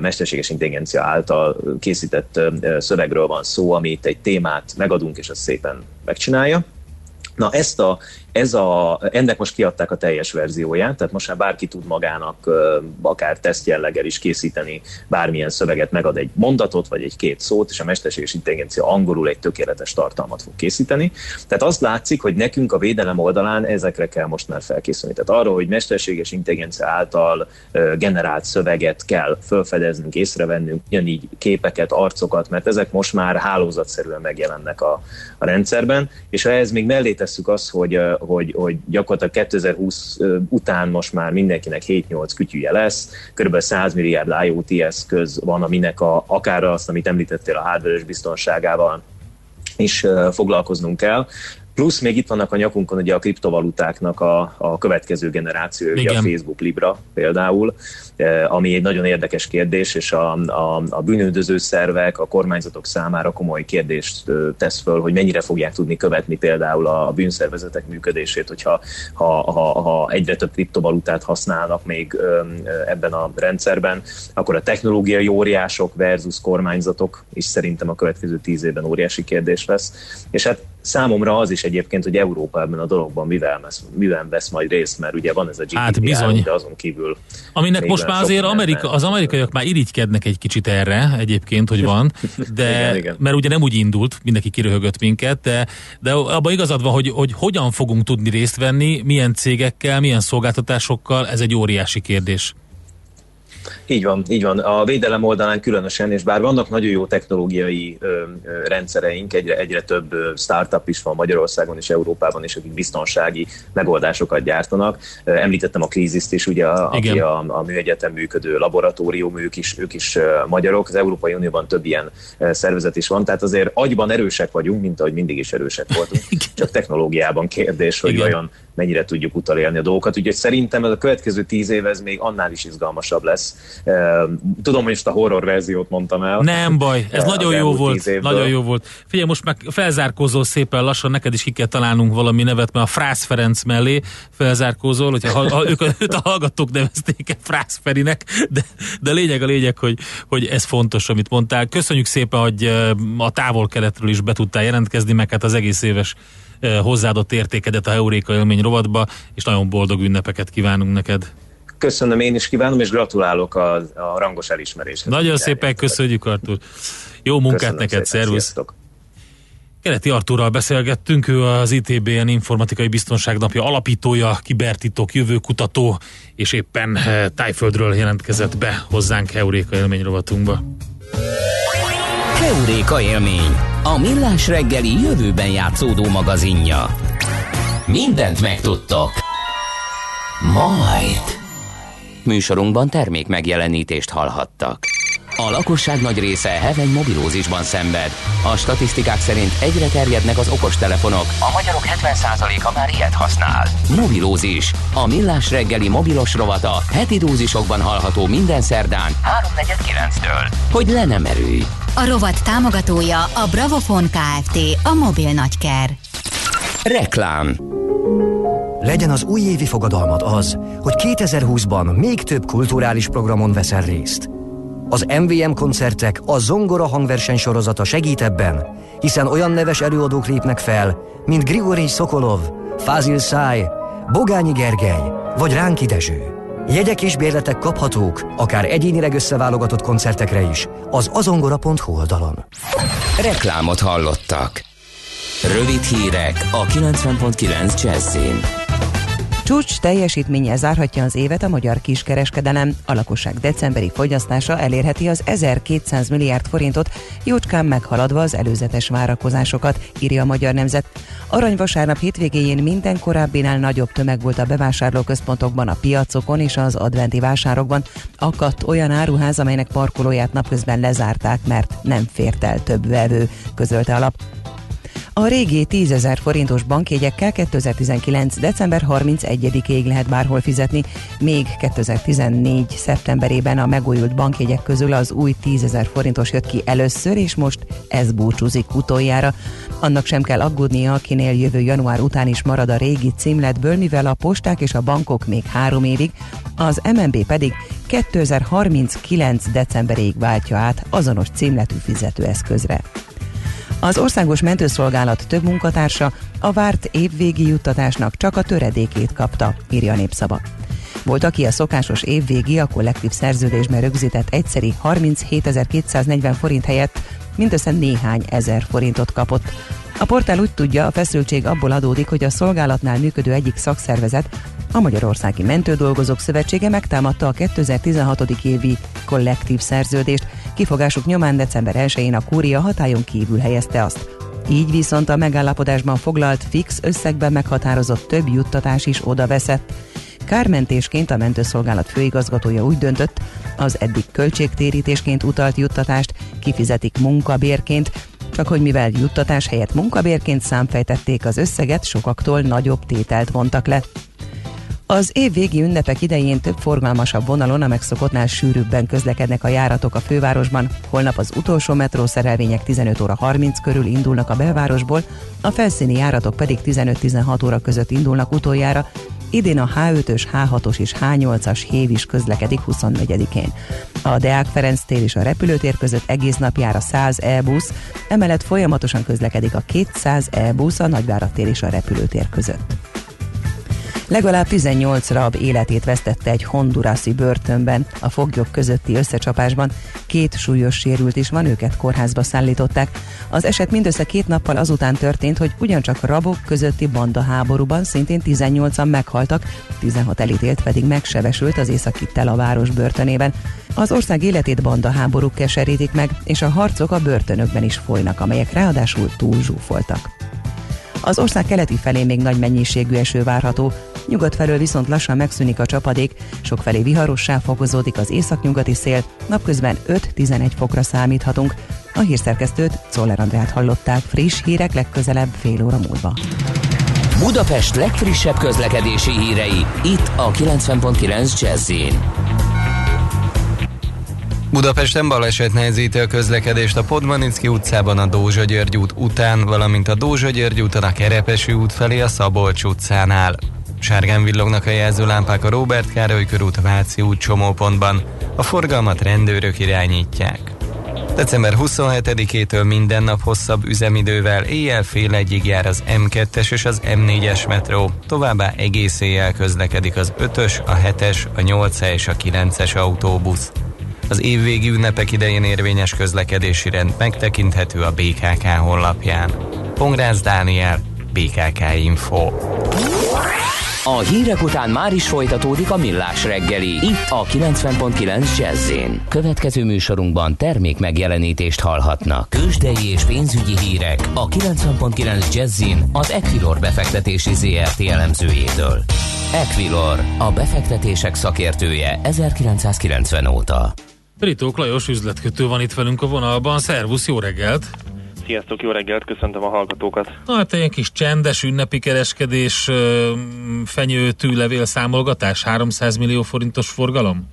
mesterséges intelligencia által készített szövegről van szó, amit egy témát megadunk, és azt szépen megcsinálja. Na ezt a ez a, ennek most kiadták a teljes verzióját, tehát most már bárki tud magának akár teszt jelleggel is készíteni bármilyen szöveget, megad egy mondatot, vagy egy két szót, és a mesterséges intelligencia angolul egy tökéletes tartalmat fog készíteni. Tehát azt látszik, hogy nekünk a védelem oldalán ezekre kell most már felkészülni. Tehát arról, hogy mesterséges intelligencia által generált szöveget kell felfedeznünk, észrevennünk, ugyanígy képeket, arcokat, mert ezek most már hálózatszerűen megjelennek a, a rendszerben, és ha ehhez még mellé tesszük azt, hogy hogy, hogy gyakorlatilag 2020 után most már mindenkinek 7-8 kütyüje lesz, kb. 100 milliárd IoT eszköz van, aminek a, akár azt, amit említettél a hardware biztonságával is foglalkoznunk kell. Plusz még itt vannak a nyakunkon ugye a kriptovalutáknak a, a következő generáció, ugye a Facebook Libra például, eh, ami egy nagyon érdekes kérdés, és a, a, a bűnöldöző szervek, a kormányzatok számára komoly kérdést tesz föl, hogy mennyire fogják tudni követni például a bűnszervezetek működését, hogyha ha, ha, ha egyre több kriptovalutát használnak még ebben a rendszerben, akkor a technológiai óriások versus kormányzatok is szerintem a következő tíz évben óriási kérdés lesz. És hát számomra az is egyébként, hogy Európa ebben a dologban mivel, vesz, mivel vesz majd részt, mert ugye van ez a GDPR, hát bizony. de azon kívül... Aminek most már azért Amerika, az amerikaiak már irigykednek egy kicsit erre egyébként, hogy van, de igen, igen. mert ugye nem úgy indult, mindenki kiröhögött minket, de, de abban igazad van, hogy, hogy hogyan fogunk tudni részt venni, milyen cégekkel, milyen szolgáltatásokkal, ez egy óriási kérdés. Így van, így van. A védelem oldalán különösen, és bár vannak nagyon jó technológiai ö, ö, rendszereink, egyre, egyre több startup is van Magyarországon és Európában, és akik biztonsági megoldásokat gyártanak. Említettem a krízist is, ugye, aki a, a műegyetem működő laboratórium, ők is, ők is magyarok. Az Európai Unióban több ilyen szervezet is van, tehát azért agyban erősek vagyunk, mint ahogy mindig is erősek voltunk. Csak technológiában kérdés, hogy Igen. olyan mennyire tudjuk utalélni a dolgokat. Úgyhogy szerintem ez a következő tíz év ez még annál is izgalmasabb lesz. Tudom, hogy most a horror verziót mondtam el. Nem baj, ez nagyon jó volt. Nagyon jó volt. Figyelj, most meg felzárkózol szépen lassan, neked is ki kell találnunk valami nevet, mert a Frász Ferenc mellé felzárkózol, hogyha ha, ők, őt a hallgatók nevezték el Frász Ferinek, de, de lényeg a lényeg, hogy, hogy ez fontos, amit mondtál. Köszönjük szépen, hogy a távol-keletről is be tudtál jelentkezni, meg hát az egész éves hozzáadott értékedet a Euréka élmény rovatba, és nagyon boldog ünnepeket kívánunk neked. Köszönöm, én is kívánom, és gratulálok a, a rangos elismeréshez. Nagyon szépen köszönjük, Artur. Jó munkát Köszönöm neked, szépen, szervusz. Sziasztok. Keleti Artúrral beszélgettünk, ő az ITBN Informatikai Biztonság Napja alapítója, kibertitok, jövőkutató, és éppen Tájföldről jelentkezett be hozzánk Euréka élmény Heuréka élmény, a millás reggeli jövőben játszódó magazinja. Mindent megtudtok. Majd. Műsorunkban termék megjelenítést hallhattak. A lakosság nagy része heveny mobilózisban szenved. A statisztikák szerint egyre terjednek az okostelefonok. A magyarok 70%-a már ilyet használ. Mobilózis. A millás reggeli mobilos rovata heti dózisokban hallható minden szerdán 3.49-től. Hogy le nem erőj. A rovat támogatója a Bravofon Kft. A mobil nagyker. Reklám legyen az újévi fogadalmat az, hogy 2020-ban még több kulturális programon veszel részt. Az MVM koncertek a Zongora hangverseny sorozata segít ebben, hiszen olyan neves előadók lépnek fel, mint Grigori Szokolov, Fázil Száj, Bogányi Gergely vagy Ránki Dezső. Jegyek és bérletek kaphatók, akár egyénileg összeválogatott koncertekre is, az azongora.hu oldalon. Reklámot hallottak. Rövid hírek a 90.9 Jazzin. Csúcs teljesítménye zárhatja az évet a magyar kiskereskedelem. A lakosság decemberi fogyasztása elérheti az 1200 milliárd forintot, jócskán meghaladva az előzetes várakozásokat, írja a Magyar Nemzet. Aranyvasárnap hétvégéjén minden korábbinál nagyobb tömeg volt a bevásárlóközpontokban, a piacokon és az adventi vásárokban. Akadt olyan áruház, amelynek parkolóját napközben lezárták, mert nem fért el több vevő, közölte a. A régi 10 ezer forintos bankjegyekkel 2019. december 31-ig lehet bárhol fizetni, még 2014. szeptemberében a megújult bankjegyek közül az új 10 ezer forintos jött ki először, és most ez búcsúzik utoljára. Annak sem kell aggódnia, akinél jövő január után is marad a régi címletből, mivel a posták és a bankok még három évig, az MNB pedig 2039. decemberéig váltja át azonos címletű fizetőeszközre. Az Országos Mentőszolgálat több munkatársa a várt évvégi juttatásnak csak a töredékét kapta, írja a népszava. Volt, aki a szokásos évvégi, a kollektív szerződésben rögzített egyszeri 37.240 forint helyett mindössze néhány ezer forintot kapott. A portál úgy tudja, a feszültség abból adódik, hogy a szolgálatnál működő egyik szakszervezet, a Magyarországi Mentődolgozók Szövetsége megtámadta a 2016. évi kollektív szerződést, kifogásuk nyomán december 1-én a kúria hatályon kívül helyezte azt. Így viszont a megállapodásban foglalt fix összegben meghatározott több juttatás is oda veszett. Kármentésként a mentőszolgálat főigazgatója úgy döntött, az eddig költségtérítésként utalt juttatást kifizetik munkabérként, csak hogy mivel juttatás helyett munkabérként számfejtették az összeget, sokaktól nagyobb tételt vontak le. Az év végi ünnepek idején több forgalmasabb vonalon a megszokottnál sűrűbben közlekednek a járatok a fővárosban. Holnap az utolsó metró szerelvények 15 óra 30 körül indulnak a belvárosból, a felszíni járatok pedig 15-16 óra között indulnak utoljára, Idén a H5-ös, H6-os és H8-as hév is közlekedik 24-én. A Deák Ferenc tér és a repülőtér között egész nap jár a 100 e-busz, emellett folyamatosan közlekedik a 200 e-busz a Nagyvárat tér és a repülőtér között. Legalább 18 rab életét vesztette egy hondurászi börtönben. A foglyok közötti összecsapásban két súlyos sérült is van, őket kórházba szállították. Az eset mindössze két nappal azután történt, hogy ugyancsak rabok közötti banda háborúban szintén 18-an meghaltak, 16 elítélt pedig megsebesült az északi Tela város börtönében. Az ország életét banda háborúk keserítik meg, és a harcok a börtönökben is folynak, amelyek ráadásul túl zsúfoltak. Az ország keleti felé még nagy mennyiségű eső várható, nyugat felől viszont lassan megszűnik a csapadék, sokfelé viharossá fokozódik az északnyugati szél, napközben 5-11 fokra számíthatunk. A hírszerkesztőt Czoller Andrát hallották friss hírek legközelebb fél óra múlva. Budapest legfrissebb közlekedési hírei, itt a 90.9 jazz Budapesten baleset nehezíti a közlekedést a Podmanicki utcában a Dózsa György út után, valamint a Dózsa György úton a Kerepesi út felé a Szabolcs utcánál. Sárgán villognak a jelzőlámpák a Robert Károly körút Váci út csomópontban. A forgalmat rendőrök irányítják. December 27-től minden nap hosszabb üzemidővel éjjel fél egyig jár az M2-es és az M4-es metró, továbbá egész éjjel közlekedik az 5-ös, a 7-es, a 8-es és a 9-es autóbusz. Az évvégi ünnepek idején érvényes közlekedési rend megtekinthető a BKK honlapján. Pongrász Dániel, BKK Info. A hírek után már is folytatódik a millás reggeli. Itt a 90.9 jazz Következő műsorunkban termék megjelenítést hallhatnak. Kősdei és pénzügyi hírek a 90.9 jazz az Equilor befektetési ZRT elemzőjétől. Equilor, a befektetések szakértője 1990 óta. Ritók Lajos üzletkötő van itt velünk a vonalban. Szervusz, jó reggelt! Sziasztok, jó reggelt, köszöntöm a hallgatókat. Na, hát egy kis csendes ünnepi kereskedés, fenyő tűlevél számolgatás, 300 millió forintos forgalom?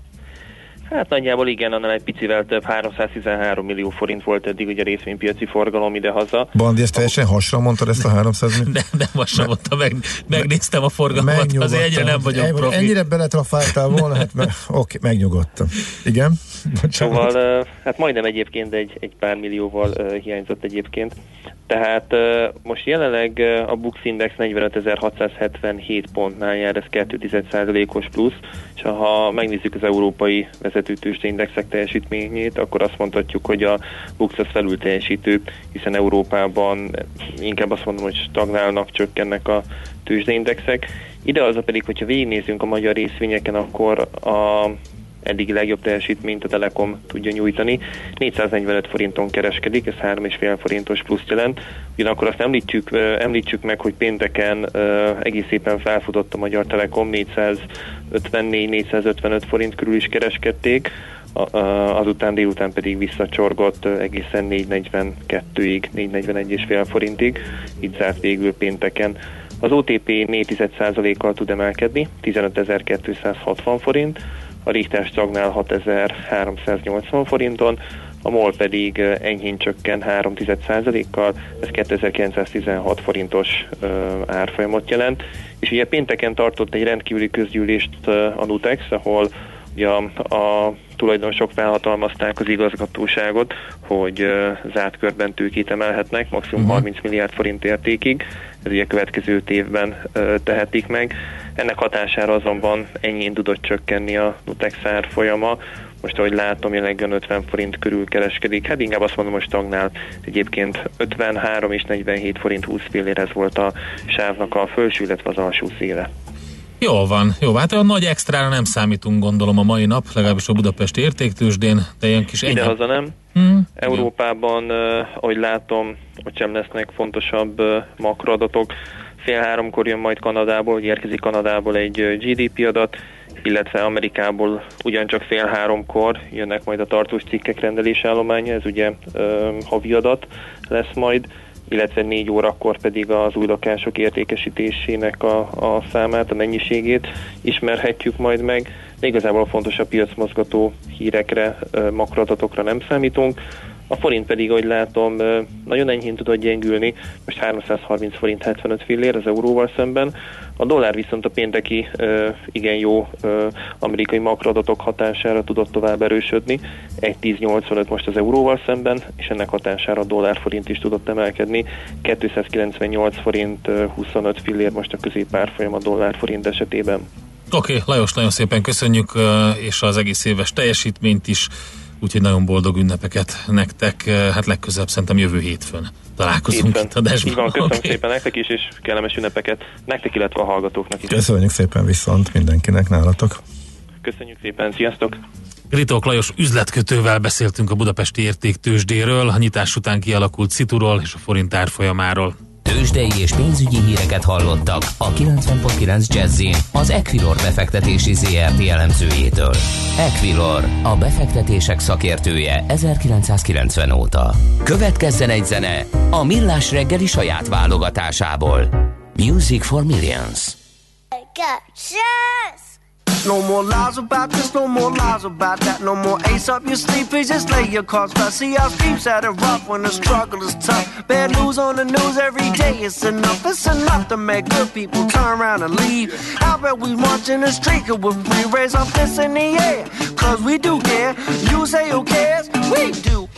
Hát nagyjából igen, annál egy picivel több, 313 millió forint volt eddig ugye részvénypiaci forgalom ide-haza. Bandi, ezt teljesen hasra mondtad ezt a 300 millió? Nem, nem hasra mondta, meg, megnéztem a forgalmat, azért egyre nem vagyok profi. Ennyire beletrafáltál volna, hát me, oké, megnyugodtam. Igen? Bocsánat. Szóval, hát majdnem egyébként egy, egy pár millióval hiányzott egyébként. Tehát most jelenleg a Bux Index 45.677 pontnál jár, ez 2,1%-os plusz, és ha megnézzük az európai vezető tőzsdeindexek teljesítményét, akkor azt mondhatjuk, hogy a Bux az felül teljesítő, hiszen Európában inkább azt mondom, hogy stagnálnak, csökkennek a tőzsdeindexek. Ide az a pedig, hogyha végignézünk a magyar részvényeken, akkor a eddigi legjobb teljesítményt a Telekom tudja nyújtani. 445 forinton kereskedik, ez 3,5 forintos plusz jelent. Ugyanakkor azt említsük, említsük meg, hogy pénteken egész szépen felfutott a Magyar Telekom, 454-455 forint körül is kereskedték, azután délután pedig visszacsorgott egészen 442-ig, 441,5 forintig, így zárt végül pénteken. Az OTP 4,1%-kal tud emelkedni, 15.260 forint, a Richter stagnál 6380 forinton, a MOL pedig enyhén csökken 3,1%-kal, ez 2916 forintos árfolyamot jelent. És ugye pénteken tartott egy rendkívüli közgyűlést a Nutex, ahol ugye a, a tulajdonosok felhatalmazták az igazgatóságot, hogy zárt körben tőkét emelhetnek, maximum uh-huh. 30 milliárd forint értékig, ez ugye következő évben tehetik meg. Ennek hatására azonban ennyi tudott csökkenni a Nutex folyama. Most ahogy látom, jelenleg 50 forint körül kereskedik. Hát inkább azt mondom, hogy stagnál. Egyébként 53 és 47 forint 20 fillér ez volt a sávnak a felső, illetve az alsó széle. Jó van, jó, hát a nagy extrára nem számítunk gondolom a mai nap, legalábbis a Budapesti értéktősdén, de ilyen kis Ide haza nem. Hmm. Európában, uh, ahogy látom, hogy sem lesznek fontosabb uh, makroadatok. Fél háromkor jön majd Kanadából, érkezik Kanadából egy GDP adat, illetve Amerikából ugyancsak fél háromkor jönnek majd a tartós cikkek rendelésállománya, ez ugye uh, havi adat lesz majd illetve négy órakor pedig az új lakások értékesítésének a, a számát, a mennyiségét ismerhetjük majd meg. De igazából a fontosabb piacmozgató hírekre, makroadatokra nem számítunk. A forint pedig, ahogy látom, nagyon enyhén tudott gyengülni, most 330 forint 75 fillér az euróval szemben. A dollár viszont a pénteki igen jó amerikai makroadatok hatására tudott tovább erősödni, 1.1085 most az euróval szemben, és ennek hatására a dollár forint is tudott emelkedni, 298 forint 25 fillér most a középárfolyam a dollár forint esetében. Oké, okay, Lajos, nagyon szépen köszönjük, és az egész éves teljesítményt is úgyhogy nagyon boldog ünnepeket nektek, eh, hát legközelebb szerintem jövő hétfőn találkozunk hétfőn. itt a Így van, köszönöm okay. szépen nektek is, és kellemes ünnepeket nektek, illetve a hallgatóknak is. Köszönjük szépen viszont mindenkinek nálatok. Köszönjük szépen, sziasztok! Ritok Lajos üzletkötővel beszéltünk a budapesti értéktősdéről, a nyitás után kialakult szituról és a forint árfolyamáról. Tőzsdei és pénzügyi híreket hallottak a 90.9 jazz az Equilor befektetési ZRT elemzőjétől. Equilor, a befektetések szakértője 1990 óta. Következzen egy zene a Millás reggeli saját válogatásából. Music for Millions. Yes! No more lies about this, no more lies about that. No more ace up your sleeve, please just lay your cards flat. See how streets had it rough when the struggle is tough. Bad news on the news every day, it's enough. It's enough to make good people turn around and leave. How about we march in the street with free raise our fists in the air? Cause we do care. You say who cares? We do.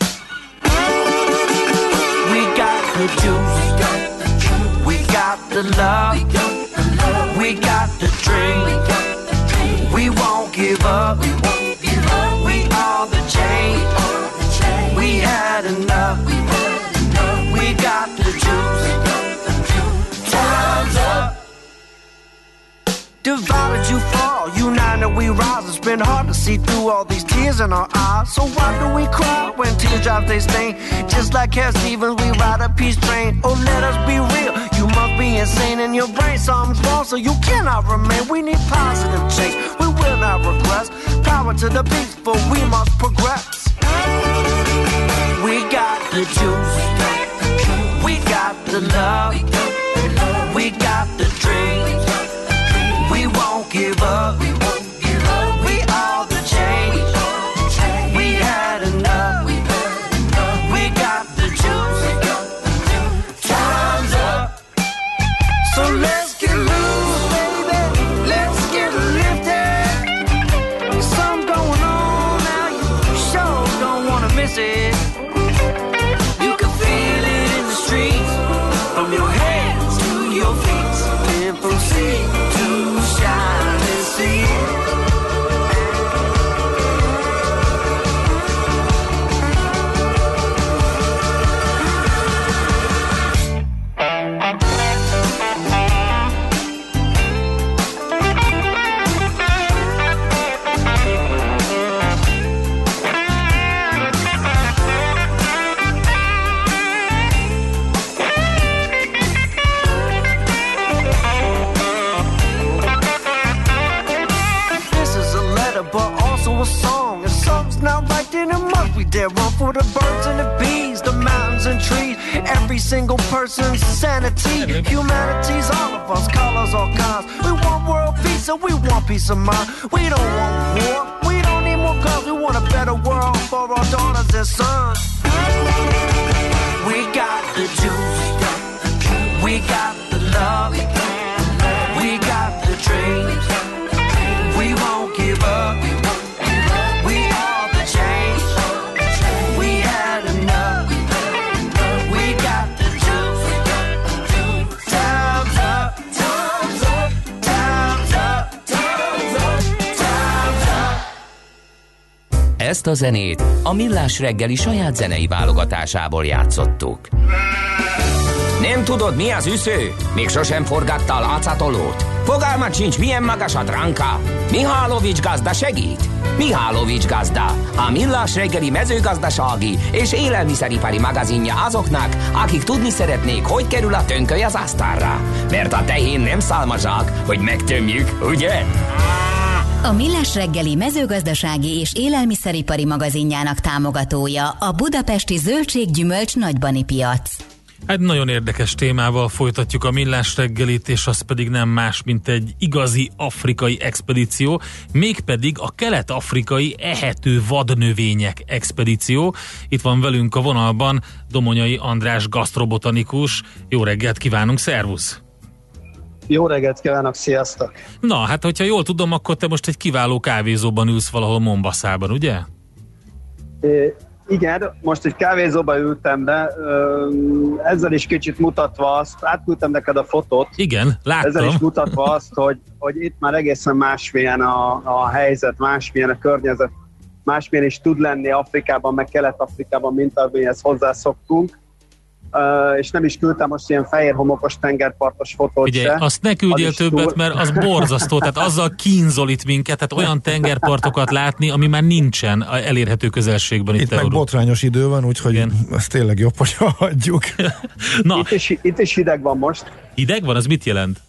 We got the juice. We got the love. We got the dream. We won't give up. We, won't give up. we are the change. We, we had enough. We, had enough. we got the juice. Time's up. divided you fall, united we rise. It's been hard to see through all these tears in our eyes. So why do we cry when teardrops they stain? Just like Cat Stevens, we ride a peace train. Oh, let us be real. Be insane in your brain. Something's wrong, so you cannot remain. We need positive change. We will not regress. Power to the for we must progress. We got the juice. We got the love. We got the dream. Ezt a zenét a Millás reggeli saját zenei válogatásából játszottuk. Nem tudod, mi az üsző? Még sosem forgatta a látszatolót? Fogalmat sincs, milyen magas a dránka? Mihálovics gazda segít? Mihálovics gazda, a Millás reggeli mezőgazdasági és élelmiszeripari magazinja azoknak, akik tudni szeretnék, hogy kerül a tönköly az asztalra. Mert a tehén nem szálmazsák, hogy megtömjük, ugye? A Millás reggeli mezőgazdasági és élelmiszeripari magazinjának támogatója a Budapesti Zöldséggyümölcs Nagybani Piac. Hát nagyon érdekes témával folytatjuk a millás reggelit, és az pedig nem más, mint egy igazi afrikai expedíció, mégpedig a kelet-afrikai ehető vadnövények expedíció. Itt van velünk a vonalban Domonyai András gasztrobotanikus. Jó reggelt kívánunk, szervusz! Jó reggelt kívánok, sziasztok! Na, hát hogyha jól tudom, akkor te most egy kiváló kávézóban ülsz valahol Mombaszában, ugye? É, igen, most egy kávézóba ültem be, ezzel is kicsit mutatva azt, átküldtem neked a fotót. Igen, láttam. Ezzel is mutatva azt, hogy, hogy itt már egészen másmilyen a, a helyzet, másmilyen a környezet, másmilyen is tud lenni Afrikában, meg Kelet-Afrikában, mint amihez hozzászoktunk. És nem is küldtem most ilyen fehér homokos tengerpartos fotót Ugye, se. azt ne küldjél Az többet, túl- mert az borzasztó, tehát azzal kínzol itt minket, tehát olyan tengerpartokat látni, ami már nincsen a elérhető közelségben itt, Itt meg botrányos idő van, úgyhogy Igen. ez tényleg jobb, hogy hagyjuk. Na, Itt is, itt is hideg van most. hideg van, az mit jelent?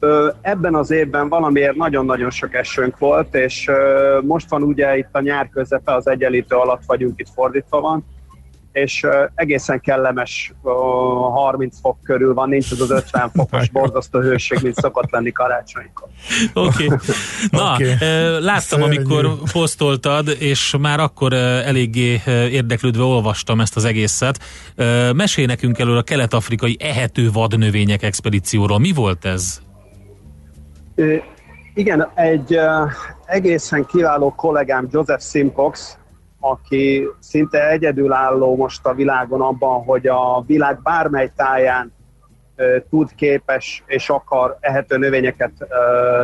Ö, ebben az évben valamiért nagyon-nagyon sok esőnk volt, és ö, most van ugye itt a nyár közepe, az egyenlítő alatt vagyunk, itt fordítva van, és egészen kellemes ö, 30 fok körül van, nincs az az 50 fokos borzasztó hőség, mint szokott lenni karácsonykor. Oké. Okay. Na, okay. láttam, Szörnyű. amikor posztoltad, és már akkor eléggé érdeklődve olvastam ezt az egészet. Mesélj nekünk elől a kelet-afrikai ehető vadnövények expedícióról. Mi volt ez? Igen, egy egészen kiváló kollégám, Joseph Simcox, aki szinte egyedülálló most a világon abban, hogy a világ bármely táján tud, képes és akar ehető növényeket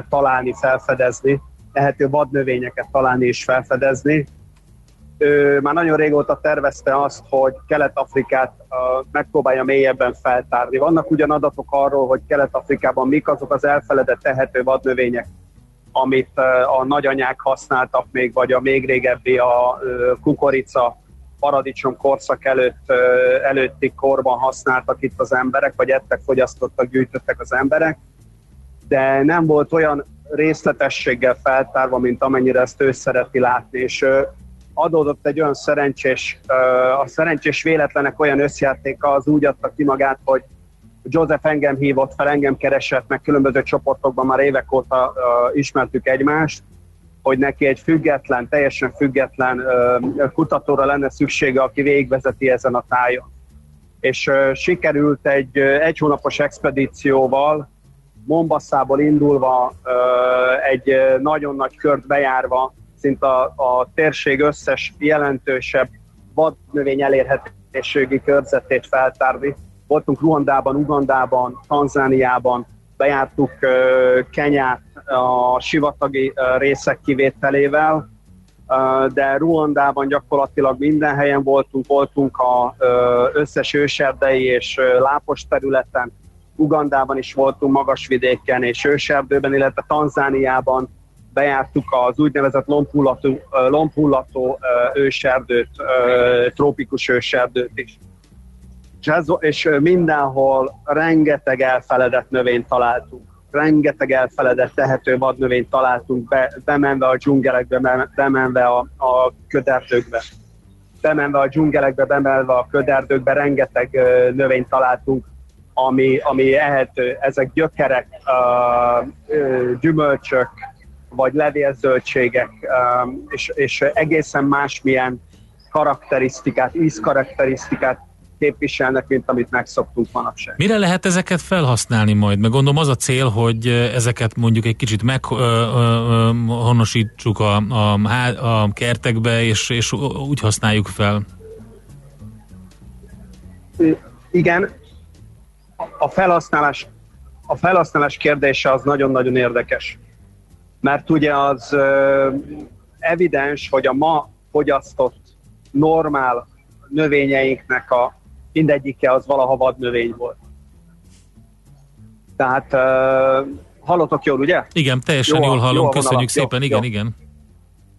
találni, felfedezni, ehető vadnövényeket találni és felfedezni. ő már nagyon régóta tervezte azt, hogy Kelet-Afrikát megpróbálja mélyebben feltárni. Vannak ugyan adatok arról, hogy Kelet-Afrikában mik azok az elfeledett tehető vadnövények, amit uh, a nagyanyák használtak még, vagy a még régebbi a uh, kukorica, paradicsom korszak előtt, uh, előtti korban használtak itt az emberek, vagy ettek, fogyasztottak, gyűjtöttek az emberek, de nem volt olyan részletességgel feltárva, mint amennyire ezt ő szereti látni, és adódott egy olyan szerencsés, a szerencsés véletlenek olyan összjátéka az úgy adta ki magát, hogy Joseph engem hívott fel, engem keresett, meg különböző csoportokban már évek óta uh, ismertük egymást, hogy neki egy független, teljesen független uh, kutatóra lenne szüksége, aki végvezeti ezen a tájon. És uh, sikerült egy uh, egy hónapos expedícióval, Mombasszából indulva, uh, egy uh, nagyon nagy kört bejárva, szinte a, a térség összes jelentősebb vadnövény elérhetőségi körzetét feltárni. Voltunk Ruandában, Ugandában, Tanzániában, bejártuk Kenyát a sivatagi részek kivételével, de Ruandában gyakorlatilag minden helyen voltunk, voltunk a összes őserdei és lápos területen, Ugandában is voltunk magasvidéken és őserdőben, illetve Tanzániában bejártuk az úgynevezett lombhullató, lombhullató őserdőt, trópikus őserdőt is. Ez, és mindenhol rengeteg elfeledett növényt találtunk. Rengeteg elfeledett tehető vadnövényt találtunk, be, bemenve a dzsungelekbe, bemenve a, a köderdőkbe. Bemenve a dzsungelekbe, bemenve a köderdőkbe, rengeteg növényt találtunk, ami, ami ehető. Ezek gyökerek, uh, gyümölcsök, vagy levélzöldségek, um, és, és egészen másmilyen karakterisztikát, ízkarakterisztikát képviselnek, mint amit megszoktunk manapság. Mire lehet ezeket felhasználni majd? Meg gondolom az a cél, hogy ezeket mondjuk egy kicsit meghonosítsuk a, a, a kertekbe, és, és úgy használjuk fel. Igen, a felhasználás, a felhasználás kérdése az nagyon-nagyon érdekes mert ugye az evidens, hogy a ma fogyasztott normál növényeinknek a mindegyike az valaha vadnövény volt. Tehát uh, hallotok jól, ugye? Igen, teljesen jó, jól hallom, jól köszönjük szépen, jó, igen, jó. igen.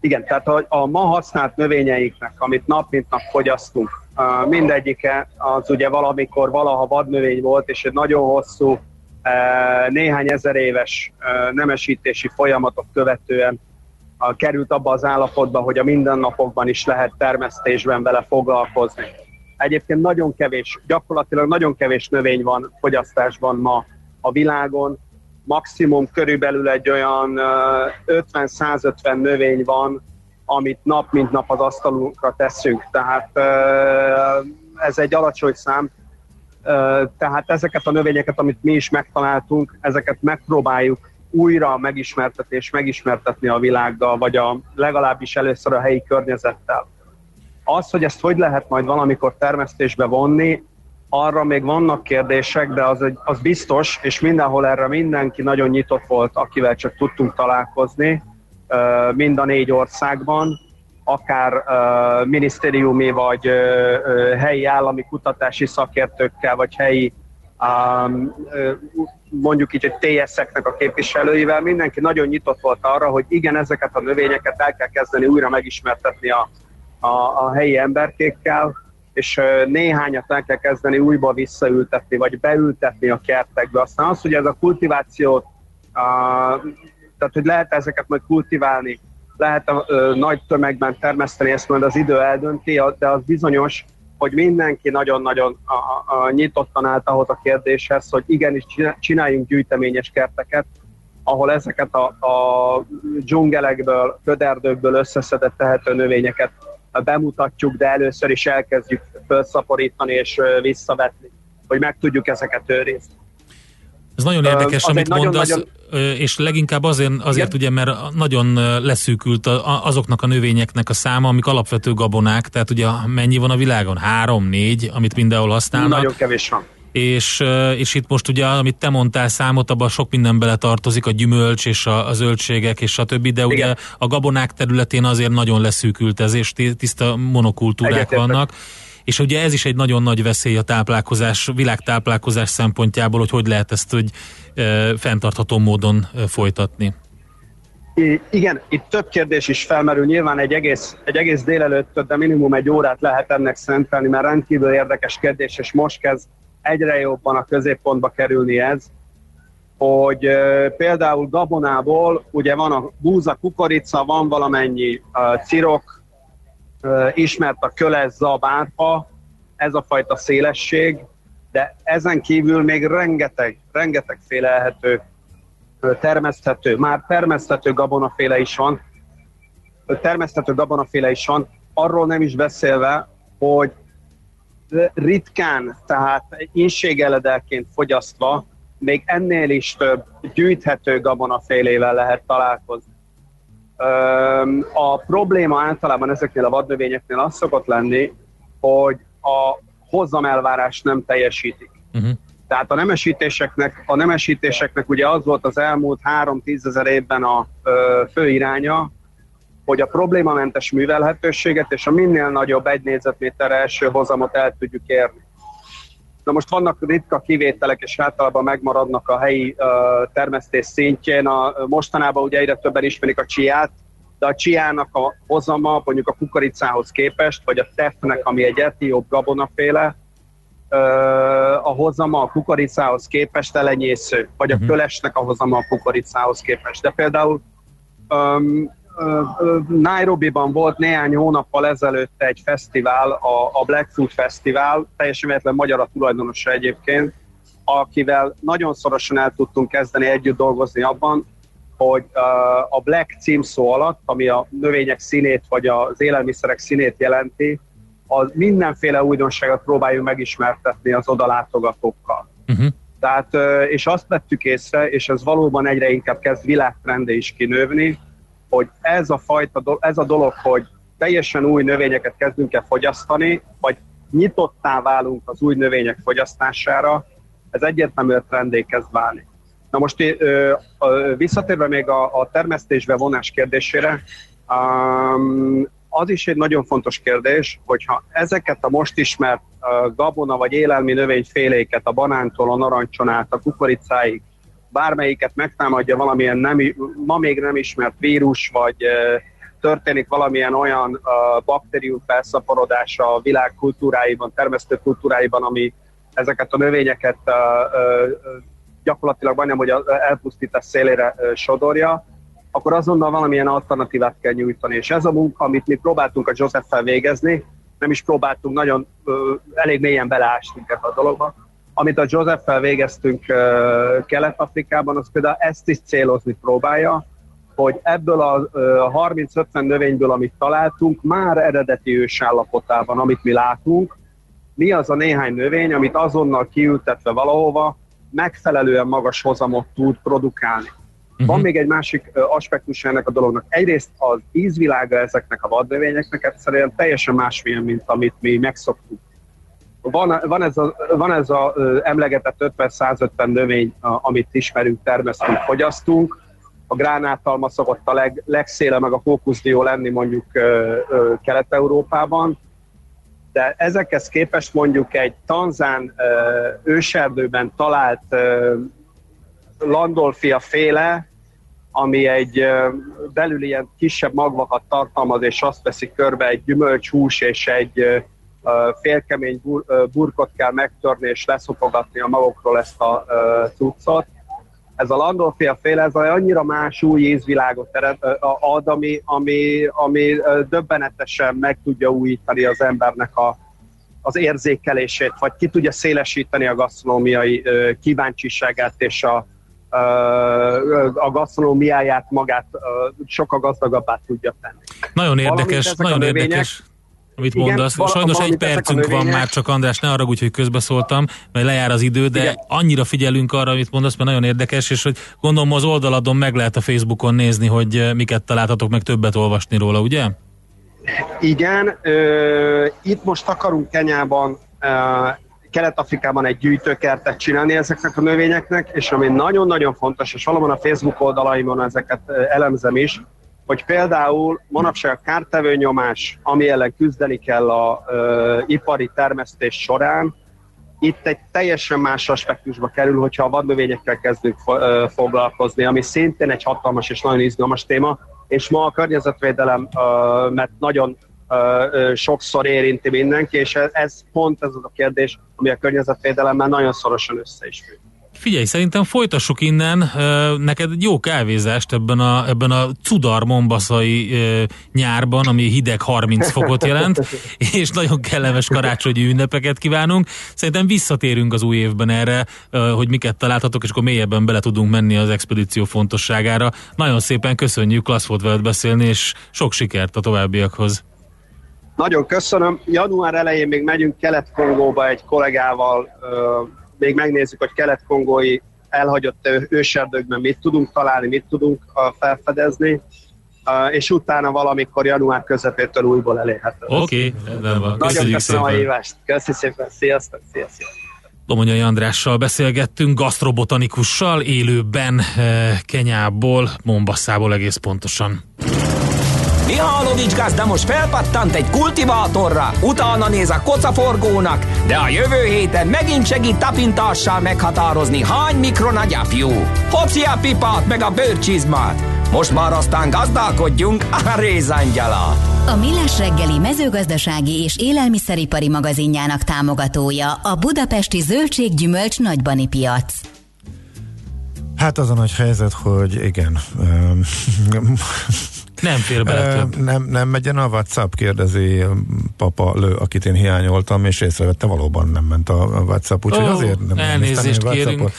Igen, tehát a, a ma használt növényeinknek, amit nap mint nap fogyasztunk, uh, mindegyike az ugye valamikor valaha vadnövény volt, és egy nagyon hosszú néhány ezer éves nemesítési folyamatok követően került abba az állapotba, hogy a mindennapokban is lehet termesztésben vele foglalkozni. Egyébként nagyon kevés, gyakorlatilag nagyon kevés növény van fogyasztásban ma a világon. Maximum körülbelül egy olyan 50-150 növény van, amit nap mint nap az asztalunkra teszünk. Tehát ez egy alacsony szám, tehát ezeket a növényeket, amit mi is megtaláltunk, ezeket megpróbáljuk újra megismertetni és megismertetni a világgal, vagy a, legalábbis először a helyi környezettel. Az, hogy ezt hogy lehet majd valamikor termesztésbe vonni, arra még vannak kérdések, de az, egy, az biztos, és mindenhol erre mindenki nagyon nyitott volt, akivel csak tudtunk találkozni, mind a négy országban, akár minisztériumi vagy helyi állami kutatási szakértőkkel, vagy helyi mondjuk így egy TS-eknek a képviselőivel, mindenki nagyon nyitott volt arra, hogy igen, ezeket a növényeket el kell kezdeni újra megismertetni a, a, a helyi emberkékkel, és néhányat el kell kezdeni újba visszaültetni, vagy beültetni a kertekbe. Aztán az, hogy ez a kultivációt, uh, tehát hogy lehet ezeket majd kultiválni, lehet a, ö, nagy tömegben termeszteni, ezt majd az idő eldönti, de az bizonyos, hogy mindenki nagyon-nagyon a, a, nyitottan állt ahhoz a kérdéshez, hogy igenis csináljunk gyűjteményes kerteket, ahol ezeket a, a dzsungelekből, köderdőkből összeszedett tehető növényeket bemutatjuk, de először is elkezdjük felszaporítani és visszavetni, hogy meg tudjuk ezeket őrizni. Ez nagyon érdekes, az amit mondasz, nagyon, nagyon... és leginkább azért, azért ugye, mert nagyon leszűkült azoknak a növényeknek a száma, amik alapvető gabonák, tehát ugye mennyi van a világon? Három, négy, amit mindenhol használnak. Nagyon kevés van. És, és itt most ugye, amit te mondtál számot, abban sok minden bele tartozik, a gyümölcs és a, a zöldségek és a többi, de ugye Igen. a gabonák területén azért nagyon leszűkült ez, és tiszta monokultúrák Egyetértek. vannak. És ugye ez is egy nagyon nagy veszély a táplálkozás, világtáplálkozás szempontjából, hogy hogy lehet ezt hogy e, fenntartható módon e, folytatni. I- igen, itt több kérdés is felmerül. Nyilván egy egész, egy egész délelőtt, de minimum egy órát lehet ennek szentelni, mert rendkívül érdekes kérdés, és most kezd egyre jobban a középpontba kerülni ez, hogy például gabonából ugye van a búza, kukorica, van valamennyi cirok, ismert a köles zabárpa, ez a fajta szélesség, de ezen kívül még rengeteg, rengeteg félelhető termeszthető, már termeszthető gabonaféle is van, termeszthető gabonaféle is van, arról nem is beszélve, hogy ritkán, tehát inségeledelként fogyasztva, még ennél is több gyűjthető gabonafélével lehet találkozni. A probléma általában ezeknél a vadnövényeknél az szokott lenni, hogy a hozamelvárás nem teljesítik. Uh-huh. Tehát a nemesítéseknek, a nemesítéseknek ugye az volt az elmúlt 3-10 ezer évben a ö, fő iránya, hogy a problémamentes művelhetőséget és a minél nagyobb egy négyzetméter első hozamot el tudjuk érni. Na most vannak ritka kivételek, és általában megmaradnak a helyi uh, termesztés szintjén. A, mostanában ugye egyre többen ismerik a csiát, de a csiának a hozama mondjuk a kukoricához képest, vagy a tefnek, ami egy etióp gabonaféle, a hozama a kukoricához képest elenyésző, vagy a mhm. kölesnek a hozama a kukoricához képest. De például um, Nairobi-ban volt néhány hónappal ezelőtt egy fesztivál, a, a Blackfoot Fesztivál, teljesen véletlen magyar a tulajdonosa egyébként, akivel nagyon szorosan el tudtunk kezdeni együtt dolgozni abban, hogy a Black címszó alatt, ami a növények színét vagy az élelmiszerek színét jelenti, az mindenféle újdonságot próbáljunk megismertetni az odalátogatókkal. Uh-huh. Tehát, és azt vettük észre, és ez valóban egyre inkább kezd világtrendé is kinővni, hogy ez a fajta, ez a dolog, hogy teljesen új növényeket kezdünk el fogyasztani, vagy nyitottá válunk az új növények fogyasztására, ez egyértelműen trendé kezd válni. Na most ö, ö, visszatérve még a, a termesztésbe vonás kérdésére, um, az is egy nagyon fontos kérdés, hogyha ezeket a most ismert uh, gabona vagy élelmi növényféléket a banántól, a narancson át, a kukoricáig bármelyiket megtámadja valamilyen nem, ma még nem ismert vírus, vagy történik valamilyen olyan baktérium felszaporodása a világ kultúráiban, termesztő kultúráiban, ami ezeket a növényeket gyakorlatilag majdnem, hogy elpusztítás szélére sodorja, akkor azonnal valamilyen alternatívát kell nyújtani. És ez a munka, amit mi próbáltunk a Joseph-fel végezni, nem is próbáltunk nagyon elég mélyen beleásni ebbe a dologba, amit a Joseph-fel végeztünk Kelet-Afrikában, az például ezt is célozni próbálja, hogy ebből a uh, 30-50 növényből, amit találtunk, már eredeti ősállapotában, amit mi látunk, mi az a néhány növény, amit azonnal kiültetve valahova megfelelően magas hozamot tud produkálni. Uh-huh. Van még egy másik aspektus ennek a dolognak. Egyrészt az ízvilága ezeknek a vadnövényeknek egyszerűen teljesen másmilyen, mint amit mi megszoktuk van, van ez a, van ez a emlegetett 50-150 növény, amit ismerünk, termesztünk, fogyasztunk. A gránátalma szokott a leg, legszéle, meg a fókuszdió lenni mondjuk Kelet-Európában, de ezekhez képest mondjuk egy tanzán őserdőben talált Landolfia féle, ami egy belül ilyen kisebb magvakat tartalmaz, és azt veszi körbe egy gyümölcshús és egy félkemény bur, burkot kell megtörni és leszopogatni a magokról ezt a cuccot. Ez a Landolfia féle, ez annyira más új ízvilágot ad, ami, ami, ami döbbenetesen meg tudja újítani az embernek a, az érzékelését, vagy ki tudja szélesíteni a gasztronómiai kíváncsiságát és a, a gasztronómiáját magát sokkal gazdagabbá tudja tenni. Nagyon érdekes, nagyon érdekes amit Igen, mondasz. Sajnos egy percünk van már csak, András, ne arra hogy közbeszóltam, mert lejár az idő, de Igen. annyira figyelünk arra, amit mondasz, mert nagyon érdekes, és hogy gondolom az oldaladon meg lehet a Facebookon nézni, hogy eh, miket találtatok, meg többet olvasni róla, ugye? Igen, ö, itt most akarunk Kenyában ö, Kelet-Afrikában egy gyűjtőkertet csinálni ezeknek a növényeknek, és ami nagyon-nagyon fontos, és valóban a Facebook oldalaimon ezeket elemzem is, hogy például manapság a kártevő nyomás, ami ellen küzdeni kell a ö, ipari termesztés során, itt egy teljesen más aspektusba kerül, hogyha a vadnövényekkel kezdünk fo- foglalkozni, ami szintén egy hatalmas és nagyon izgalmas téma, és ma a környezetvédelem, ö, mert nagyon ö, sokszor érinti mindenki, és ez, ez pont ez az a kérdés, ami a környezetvédelemmel nagyon szorosan össze is függ. Figyelj, szerintem folytassuk innen. Neked jó kávézást ebben a, ebben a cudar mombaszai nyárban, ami hideg 30 fokot jelent, és nagyon kellemes karácsonyi ünnepeket kívánunk. Szerintem visszatérünk az új évben erre, hogy miket találtatok, és akkor mélyebben bele tudunk menni az expedíció fontosságára. Nagyon szépen köszönjük, klassz volt veled beszélni, és sok sikert a továbbiakhoz. Nagyon köszönöm. Január elején még megyünk Kelet-Kongóba egy kollégával még megnézzük, hogy kelet-kongói elhagyott őserdőkben mit tudunk találni, mit tudunk felfedezni, és utána valamikor január közepétől újból elérhető. Oké, okay, van. Nagyon köszönöm a hívást. Köszönjük szépen. Sziasztok, sziasztok. Domonyai Andrással beszélgettünk, gasztrobotánikussal, élőben Kenyából, Mombasszából egész pontosan. Mihálovics gazda most felpattant egy kultivátorra, utána néz a kocaforgónak, de a jövő héten megint segít tapintással meghatározni, hány mikron a gyapjú. Hopszi a pipát meg a bőrcsizmát. Most már aztán gazdálkodjunk a rézangyala. A Millás reggeli mezőgazdasági és élelmiszeripari magazinjának támogatója a Budapesti Zöldséggyümölcs Nagybani Piac. Hát az a nagy helyzet, hogy igen, nem fér bele több. Nem, nem megyen a WhatsApp, kérdezi papa Lő, akit én hiányoltam, és észrevette, valóban nem ment a WhatsApp, úgyhogy oh, azért nem elnézést kérünk.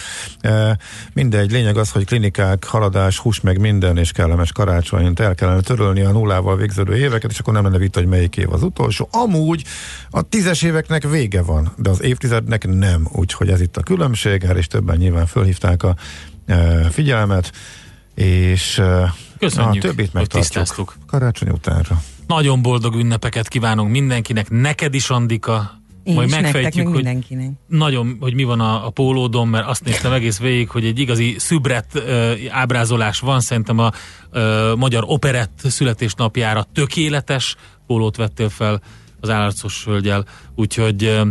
Mindegy, lényeg az, hogy klinikák, haladás, hús meg minden, és kellemes karácsonyt el kellene törölni a nullával végződő éveket, és akkor nem lenne vita, hogy melyik év az utolsó. Amúgy a tízes éveknek vége van, de az évtizednek nem, úgyhogy ez itt a különbség, erre is többen nyilván fölhívták a figyelmet, és Köszönjük, a többit megtartjuk. karácsony utánra. Nagyon boldog ünnepeket kívánunk mindenkinek, neked is Andika, én majd megfejtjük, hogy mindenkinek. nagyon, hogy mi van a, a pólódon, mert azt néztem egész végig, hogy egy igazi szübret uh, ábrázolás van, szerintem a uh, magyar operett születésnapjára tökéletes pólót vettél fel az állarcos hölgyel, úgyhogy uh,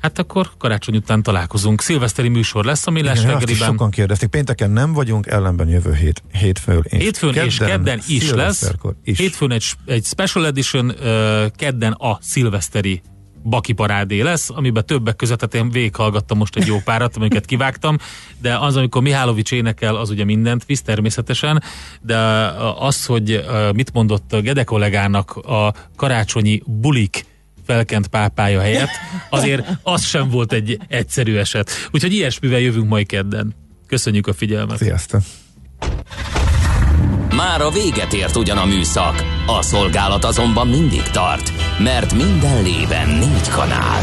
Hát akkor karácsony után találkozunk. Szilveszteri műsor lesz a Millás reggeliben. Sokan kérdezték, pénteken nem vagyunk, ellenben jövő hét, hétfőn. És hétfőn kedden, és kedden is lesz. Is. Hétfőn egy, egy special edition, uh, kedden a szilveszteri Baki parádé lesz, amiben többek között, hát én végighallgattam most egy jó párat, amiket kivágtam, de az, amikor Mihálovics énekel, az ugye mindent visz természetesen, de az, hogy mit mondott Gede kollégának a karácsonyi bulik felkent pápája helyett, azért az sem volt egy egyszerű eset. Úgyhogy ilyesmivel jövünk majd kedden. Köszönjük a figyelmet. Sziasztok! Már a véget ért ugyan a műszak, a szolgálat azonban mindig tart, mert minden lében négy kanál.